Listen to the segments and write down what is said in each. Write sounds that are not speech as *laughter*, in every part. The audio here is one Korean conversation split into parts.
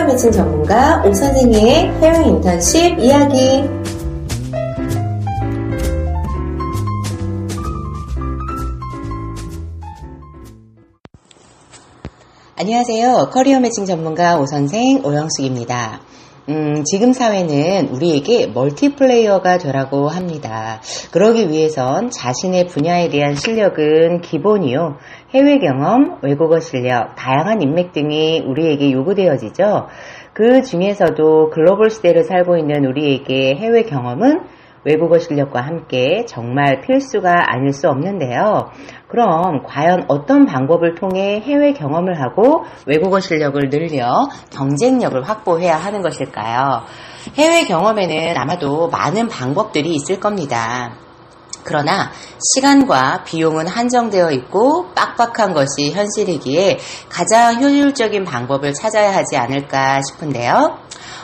매칭 전문가 오 선생의 해외 인턴십 이야기. 안녕하세요. 커리어 매칭 전문가 오 선생 오영숙입니다. 음, 지금 사회는 우리에게 멀티플레이어가 되라고 합니다. 그러기 위해선 자신의 분야에 대한 실력은 기본이요. 해외 경험, 외국어 실력, 다양한 인맥 등이 우리에게 요구되어지죠. 그 중에서도 글로벌 시대를 살고 있는 우리에게 해외 경험은 외국어 실력과 함께 정말 필수가 아닐 수 없는데요. 그럼 과연 어떤 방법을 통해 해외 경험을 하고 외국어 실력을 늘려 경쟁력을 확보해야 하는 것일까요? 해외 경험에는 아마도 많은 방법들이 있을 겁니다. 그러나 시간과 비용은 한정되어 있고 빡빡한 것이 현실이기에 가장 효율적인 방법을 찾아야 하지 않을까 싶은데요.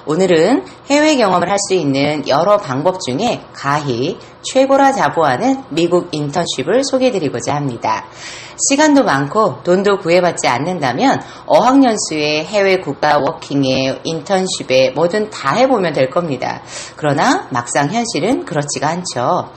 오늘은 해외 경험을 할 수 있는 여러 방법 중에 가히 최고라 자부하는 미국 인턴십을 소개해드리고자 합니다. 시간도 많고 돈도 구애받지 않는다면 어학연수에 해외 국가 워킹에 인턴십에 뭐든 다 해보면 될 겁니다. 그러나 막상 현실은 그렇지가 않죠.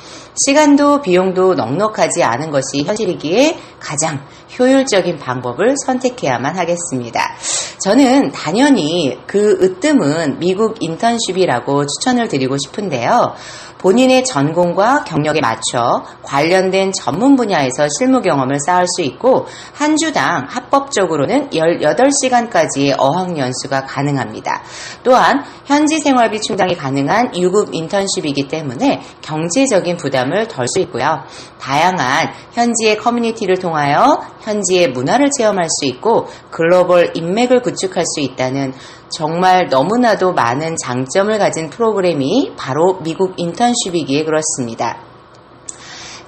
시간도 비용도 넉넉하지 않은 것이 현실이기에 가장 효율적인 방법을 선택해야만 하겠습니다. 저는 당연히 그 으뜸은 미국 인턴십이라고 추천을 드리고 싶은데요. 본인의 전공과 경력에 맞춰 관련된 전문 분야에서 실무 경험을 쌓을 수 있고 한 주당 합법적으로는 18시간까지의 어학 연수가 가능합니다. 또한 현지 생활비 충당이 가능한 유급 인턴십이기 때문에 경제적인 부담을 덜 수 있고요. 다양한 현지의 커뮤니티를 통하여 현지의 문화를 체험할 수 있고 글로벌 인맥을 구축할 수 있다는 정말 너무나도 많은 장점을 가진 프로그램이 바로 미국 인턴십이기에 그렇습니다.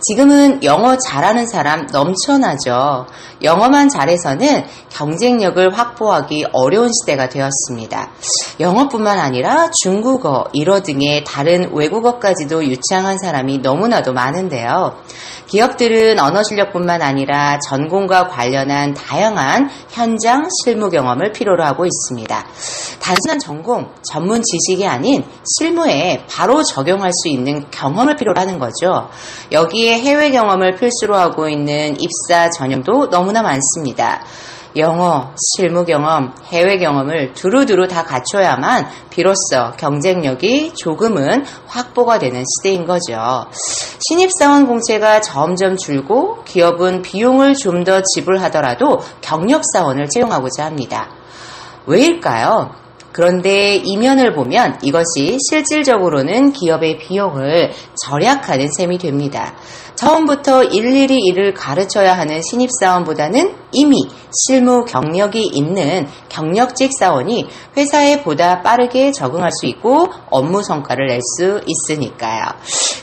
지금은 영어 잘하는 사람 넘쳐나죠. 영어만 잘해서는 경쟁력을 확보하기 어려운 시대가 되었습니다. 영어뿐만 아니라 중국어, 일어 등의 다른 외국어까지도 유창한 사람이 너무나도 많은데요. 기업들은 언어 실력뿐만 아니라 전공과 관련한 다양한 현장 실무 경험을 필요로 하고 있습니다. 단순한 전공, 전문 지식이 아닌 실무에 바로 적용할 수 있는 경험을 필요로 하는 거죠. 여기에 해외 경험을 필수로 하고 있는 입사 전형도 너무나 많습니다. 영어, 실무 경험, 해외 경험을 두루두루 다 갖춰야만 비로소 경쟁력이 조금은 확보가 되는 시대인 거죠. 신입사원 공채가 점점 줄고 기업은 비용을 좀 더 지불하더라도 경력사원을 채용하고자 합니다. 왜일까요? 그런데 이면을 보면 이것이 실질적으로는 기업의 비용을 절약하는 셈이 됩니다. 처음부터 일일이 일을 가르쳐야 하는 신입사원보다는 이미 실무 경력이 있는 경력직 사원이 회사에 보다 빠르게 적응할 수 있고 업무 성과를 낼 수 있으니까요.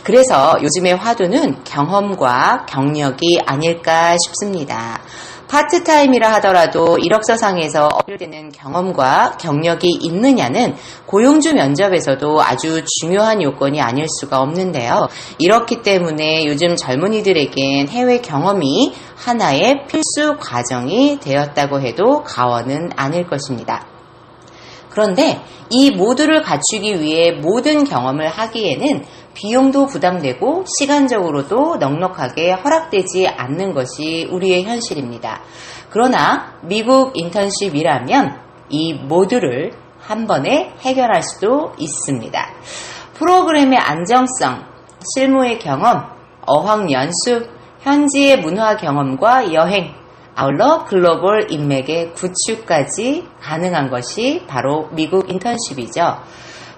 그래서 요즘의 화두는 경험과 경력이 아닐까 싶습니다. 파트타임이라 하더라도 이력서상에서 어필되는 경험과 경력이 있느냐는 고용주 면접에서도 아주 중요한 요건이 아닐 수가 없는데요. 이렇기 때문에 요즘 젊은이들에겐 해외 경험이 하나의 필수 과정이 되었다고 해도 과언은 아닐 것입니다. 그런데 이 모두를 갖추기 위해 모든 경험을 하기에는 비용도 부담되고 시간적으로도 넉넉하게 허락되지 않는 것이 우리의 현실입니다. 그러나 미국 인턴십이라면 이 모두를 한 번에 해결할 수도 있습니다. 프로그램의 안정성, 실무의 경험, 어학 연수, 현지의 문화 경험과 여행, 아울러 글로벌 인맥의 구축까지 가능한 것이 바로 미국 인턴십이죠.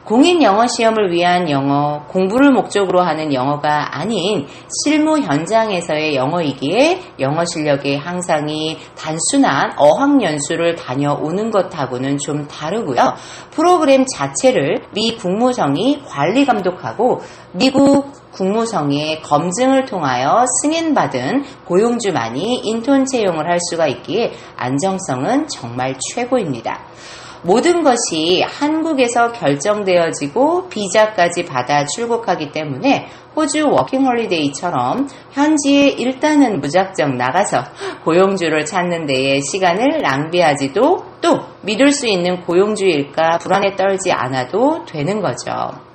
공인 영어 시험을 위한 영어, 공부를 목적으로 하는 영어가 아닌 실무 현장에서의 영어이기에 영어 실력의 향상이 단순한 어학연수를 다녀오는 것하고는 좀 다르고요. 프로그램 자체를 미 국무성이 관리 감독하고 미국 국무성의 검증을 통하여 승인받은 고용주만이 인턴 채용을 할 수가 있기에 안정성은 정말 최고입니다. 모든 것이 한국에서 결정되어지고 비자까지 받아 출국하기 때문에 호주 워킹홀리데이처럼 현지에 일단은 무작정 나가서 고용주를 찾는 데에 시간을 낭비하지도 또 믿을 수 있는 고용주일까 불안에 떨지 않아도 되는 거죠.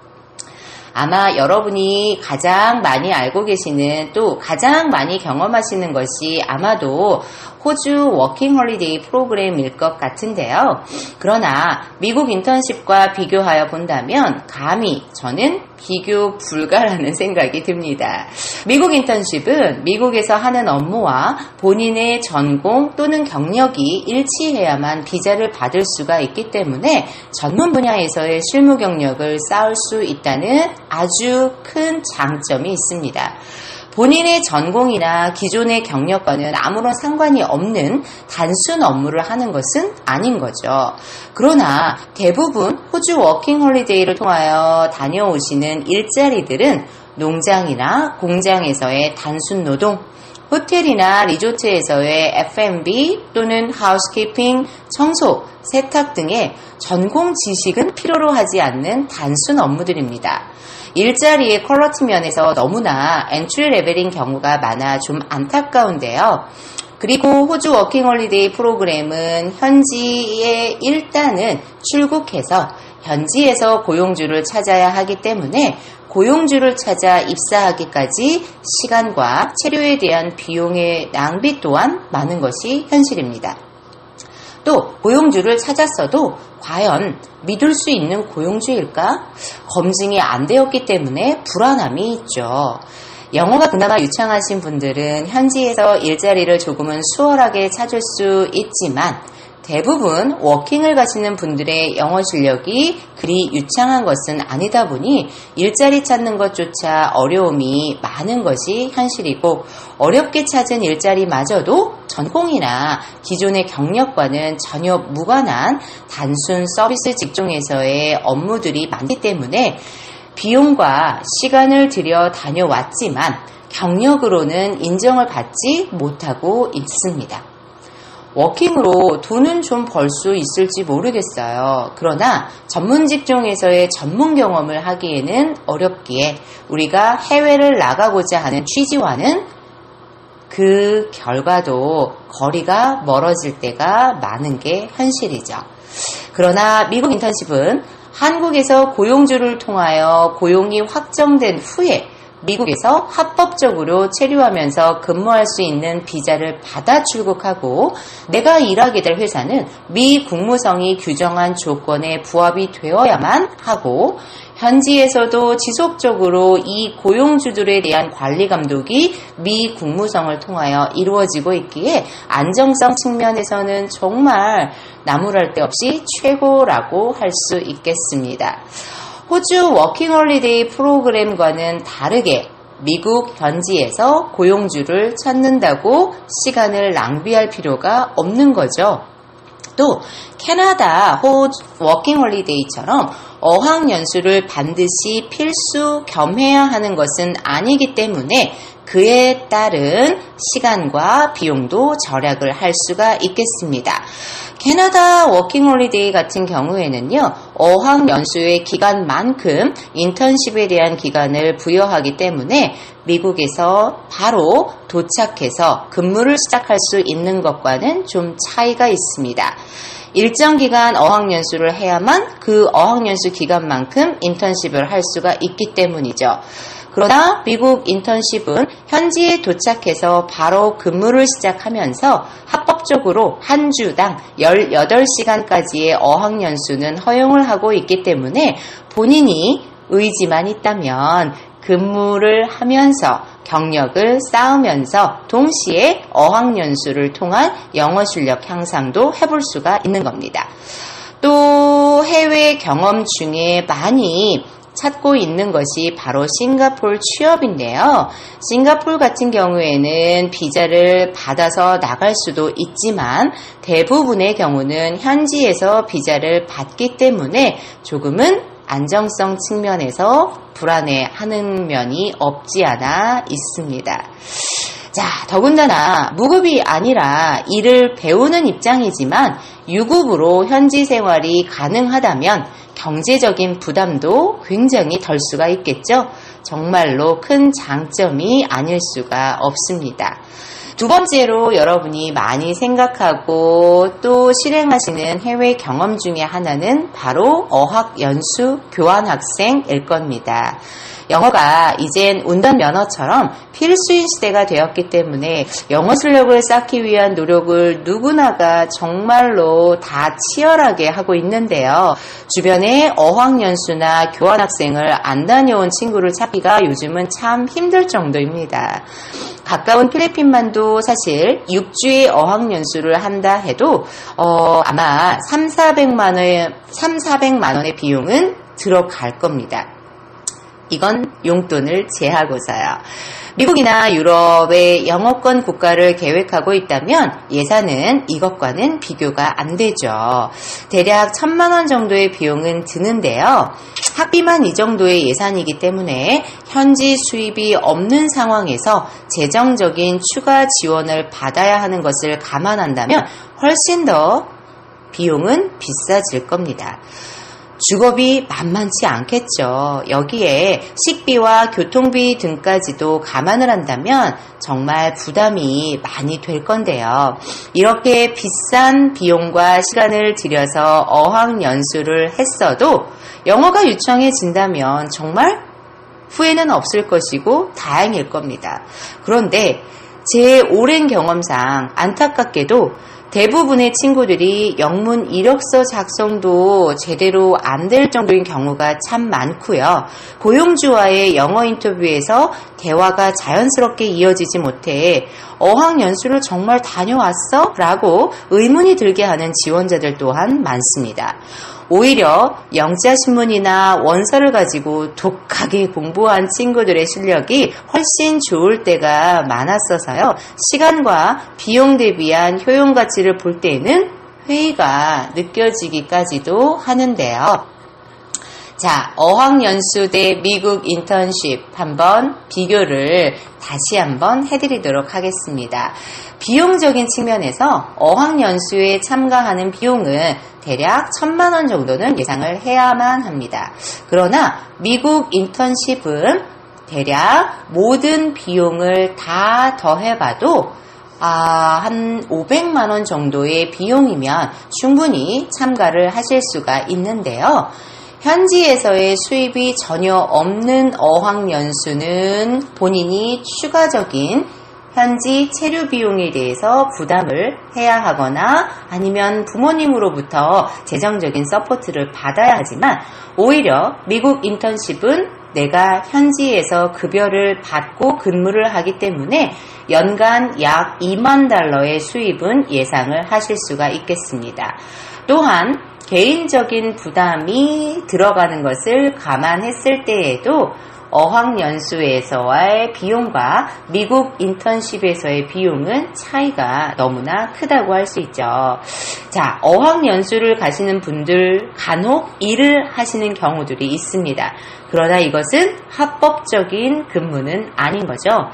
아마 여러분이 가장 많이 알고 계시는 또 가장 많이 경험하시는 것이 아마도 호주 워킹 홀리데이 프로그램일 것 같은데요. 그러나 미국 인턴십과 비교하여 본다면 감히 저는 비교 불가라는 *laughs* 생각이 듭니다. 미국 인턴십은 미국에서 하는 업무와 본인의 전공 또는 경력이 일치해야만 비자를 받을 수가 있기 때문에 전문 분야에서의 실무 경력을 쌓을 수 있다는 아주 큰 장점이 있습니다. 본인의 전공이나 기존의 경력과는 아무런 상관이 없는 단순 업무를 하는 것은 아닌 거죠. 그러나 대부분 호주 워킹 홀리데이를 통하여 다녀오시는 일자리들은 농장이나 공장에서의 단순 노동, 호텔이나 리조트에서의 F&B 또는 housekeeping, 청소, 세탁 등의 전공 지식은 필요로 하지 않는 단순 업무들입니다. 일자리의 quality 면에서 너무나 entry level인 경우가 많아 좀 안타까운데요. 그리고 호주 워킹홀리데이 프로그램은 현지에 일단은 출국해서 현지에서 고용주를 찾아야 하기 때문에 고용주를 찾아 입사하기까지 시간과 체류에 대한 비용의 낭비 또한 많은 것이 현실입니다. 또 고용주를 찾았어도 과연 믿을 수 있는 고용주일까? 검증이 안 되었기 때문에 불안함이 있죠. 영어가 그나마 유창하신 분들은 현지에서 일자리를 조금은 수월하게 찾을 수 있지만 대부분 워킹을 가시는 분들의 영어 실력이 그리 유창한 것은 아니다 보니 일자리 찾는 것조차 어려움이 많은 것이 현실이고 어렵게 찾은 일자리마저도 전공이나 기존의 경력과는 전혀 무관한 단순 서비스 직종에서의 업무들이 많기 때문에 비용과 시간을 들여 다녀왔지만 경력으로는 인정을 받지 못하고 있습니다. 워킹으로 돈은 좀 벌 수 있을지 모르겠어요. 그러나 전문 직종에서의 전문 경험을 하기에는 어렵기에 우리가 해외를 나가고자 하는 취지와는 그 결과도 거리가 멀어질 때가 많은 게 현실이죠. 그러나 미국 인턴십은 한국에서 고용주를 통하여 고용이 확정된 후에 미국에서 합법적으로 체류하면서 근무할 수 있는 비자를 받아 출국하고 내가 일하게 될 회사는 미 국무성이 규정한 조건에 부합이 되어야만 하고 현지에서도 지속적으로 이 고용주들에 대한 관리 감독이 미 국무성을 통하여 이루어지고 있기에 안정성 측면에서는 정말 나무랄 데 없이 최고라고 할 수 있겠습니다. 호주 워킹홀리데이 프로그램과는 다르게 미국 현지에서 고용주를 찾는다고 시간을 낭비할 필요가 없는 거죠. 또 캐나다 호 워킹홀리데이처럼 어학 연수를 반드시 필수 겸해야 하는 것은 아니기 때문에 그에 따른 시간과 비용도 절약을 할 수가 있겠습니다. 캐나다 워킹홀리데이 같은 경우에는요, 어학 연수의 기간만큼 인턴십에 대한 기간을 부여하기 때문에 미국에서 바로 도착해서 근무를 시작할 수 있는 것과는 좀 차이가 있습니다. 일정 기간 어학연수를 해야만 그 어학연수 기간만큼 인턴십을 할 수가 있기 때문이죠. 그러나 미국 인턴십은 현지에 도착해서 바로 근무를 시작하면서 합법적으로 한 주당 18시간까지의 어학연수는 허용을 하고 있기 때문에 본인이 의지만 있다면 근무를 하면서 경력을 쌓으면서 동시에 어학연수를 통한 영어 실력 향상도 해볼 수가 있는 겁니다. 또 해외 경험 중에 많이 찾고 있는 것이 바로 싱가폴 취업인데요. 싱가폴 같은 경우에는 비자를 받아서 나갈 수도 있지만 대부분의 경우는 현지에서 비자를 받기 때문에 조금은 안정성 측면에서 불안해하는 면이 없지 않아 있습니다. 자, 더군다나 무급이 아니라 일을 배우는 입장이지만 유급으로 현지 생활이 가능하다면 경제적인 부담도 굉장히 덜 수가 있겠죠. 정말로 큰 장점이 아닐 수가 없습니다. 두 번째로 여러분이 많이 생각하고 또 실행하시는 해외 경험 중에 하나는 바로 어학연수 교환학생일 겁니다. 영어가 이젠 운전면허처럼 필수인 시대가 되었기 때문에 영어 실력을 쌓기 위한 노력을 누구나가 정말로 다 치열하게 하고 있는데요. 주변에 어학연수나 교환학생을 안 다녀온 친구를 찾기가 요즘은 참 힘들 정도입니다. 가까운 필리핀만도 사실 6주의 어학연수를 한다 해도 어, 아마 3, 400만 원, 3, 400만 원의 비용은 들어갈 겁니다. 이건 용돈을 제하고서요. 미국이나 유럽의 영어권 국가를 계획하고 있다면 예산은 이것과는 비교가 안 되죠. 대략 천만 원 정도의 비용은 드는데요. 학비만 이 정도의 예산이기 때문에 현지 수입이 없는 상황에서 재정적인 추가 지원을 받아야 하는 것을 감안한다면 훨씬 더 비용은 비싸질 겁니다. 주거비 만만치 않겠죠. 여기에 식비와 교통비 등까지도 감안을 한다면 정말 부담이 많이 될 건데요. 이렇게 비싼 비용과 시간을 들여서 어학 연수를 했어도 영어가 유창해진다면 정말 후회는 없을 것이고 다행일 겁니다. 그런데 제 오랜 경험상 안타깝게도 대부분의 친구들이 영문 이력서 작성도 제대로 안 될 정도인 경우가 참 많고요. 고용주와의 영어 인터뷰에서 대화가 자연스럽게 이어지지 못해 어학연수를 정말 다녀왔어? 라고 의문이 들게 하는 지원자들 또한 많습니다. 오히려 영자신문이나 원서를 가지고 독하게 공부한 친구들의 실력이 훨씬 좋을 때가 많았어서요. 시간과 비용 대비한 효용 가치 를 볼 때에는 회의가 느껴지기까지도 하는데요. 자, 어학연수 대 미국 인턴십 한번 비교를 다시 한번 해드리도록 하겠습니다. 비용적인 측면에서 어학연수에 참가하는 비용은 대략 천만 원 정도는 예상을 해야만 합니다. 그러나 미국 인턴십은 대략 모든 비용을 다 더해봐도 아, 한 500만 원 정도의 비용이면 충분히 참가를 하실 수가 있는데요. 현지에서의 수입이 전혀 없는 어학연수는 본인이 추가적인 현지 체류 비용에 대해서 부담을 해야 하거나 아니면 부모님으로부터 재정적인 support를 받아야 하지만 오히려 미국 인턴십은 내가 현지에서 급여를 받고 근무를 하기 때문에 연간 약 2만 달러의 수입은 예상을 하실 수가 있겠습니다. 또한 개인적인 부담이 들어가는 것을 감안했을 때에도 어학연수에서의 비용과 미국 인턴십에서의 비용은 차이가 너무나 크다고 할 수 있죠. 자, 어학연수를 가시는 분들 간혹 일을 하시는 경우들이 있습니다. 그러나 이것은 합법적인 근무는 아닌 거죠.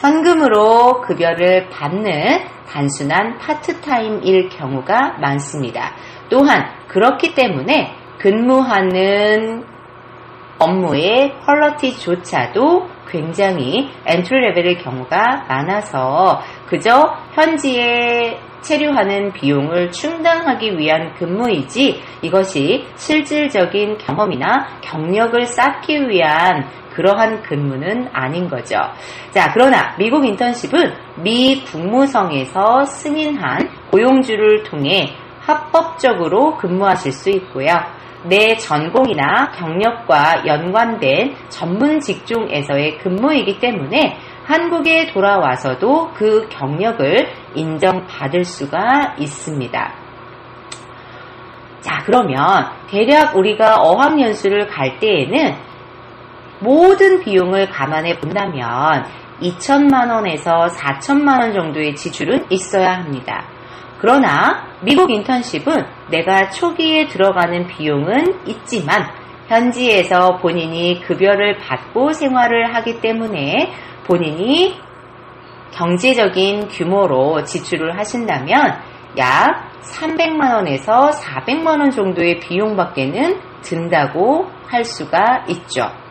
현금으로 급여를 받는 단순한 파트타임일 경우가 많습니다. 또한 그렇기 때문에 근무하는 업무의 quality조차도 굉장히 entry level의 경우가 많아서 그저 현지에 체류하는 비용을 충당하기 위한 근무이지 이것이 실질적인 경험이나 경력을 쌓기 위한 그러한 근무는 아닌 거죠. 자, 그러나 미국 인턴십은 미 국무성에서 승인한 고용주를 통해 합법적으로 근무하실 수 있고요. 내 전공이나 경력과 연관된 전문 직종에서의 근무이기 때문에 한국에 돌아와서도 그 경력을 인정받을 수가 있습니다. 자, 그러면 대략 우리가 어학연수를 갈 때에는 모든 비용을 감안해 본다면 2천만 원에서 4천만 원 정도의 지출은 있어야 합니다. 그러나 미국 인턴십은 내가 초기에 들어가는 비용은 있지만 현지에서 본인이 급여를 받고 생활을 하기 때문에 본인이 경제적인 규모로 지출을 하신다면 약 300만원에서 400만원 정도의 비용밖에는 든다고 할 수가 있죠.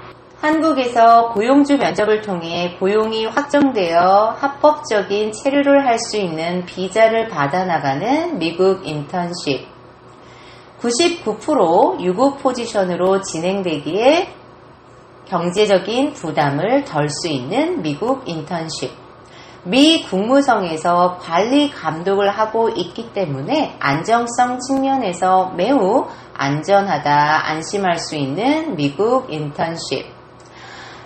한국에서 고용주 면접을 통해 고용이 확정되어 합법적인 체류를 할 수 있는 비자를 받아 나가는 미국 인턴십. 99% 유급 포지션으로 진행되기에 경제적인 부담을 덜 수 있는 미국 인턴십. 미 국무성에서 관리 감독을 하고 있기 때문에 안정성 측면에서 매우 안전하다, 안심할 수 있는 미국 인턴십.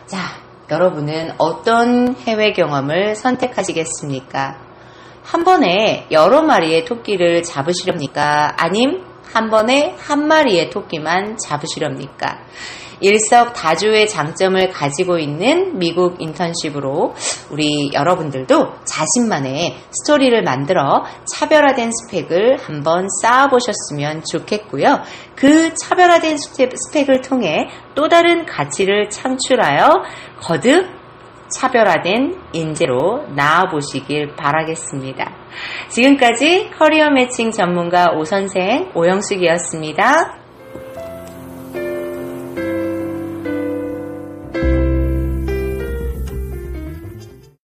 자, 여러분은 어떤 해외 경험을 선택하시겠습니까? 한 번에 여러 마리의 토끼를 잡으시렵니까? 아님 한 번에 한 마리의 토끼만 잡으시렵니까? 일석다조의 장점을 가지고 있는 미국 인턴십으로 우리 여러분들도 자신만의 스토리를 만들어 차별화된 스펙을 한번 쌓아보셨으면 좋겠고요. 그 차별화된 스펙을 통해 또 다른 가치를 창출하여 거듭 차별화된 인재로 나아보시길 바라겠습니다. 지금까지 커리어 매칭 전문가 오선생 오영숙이었습니다.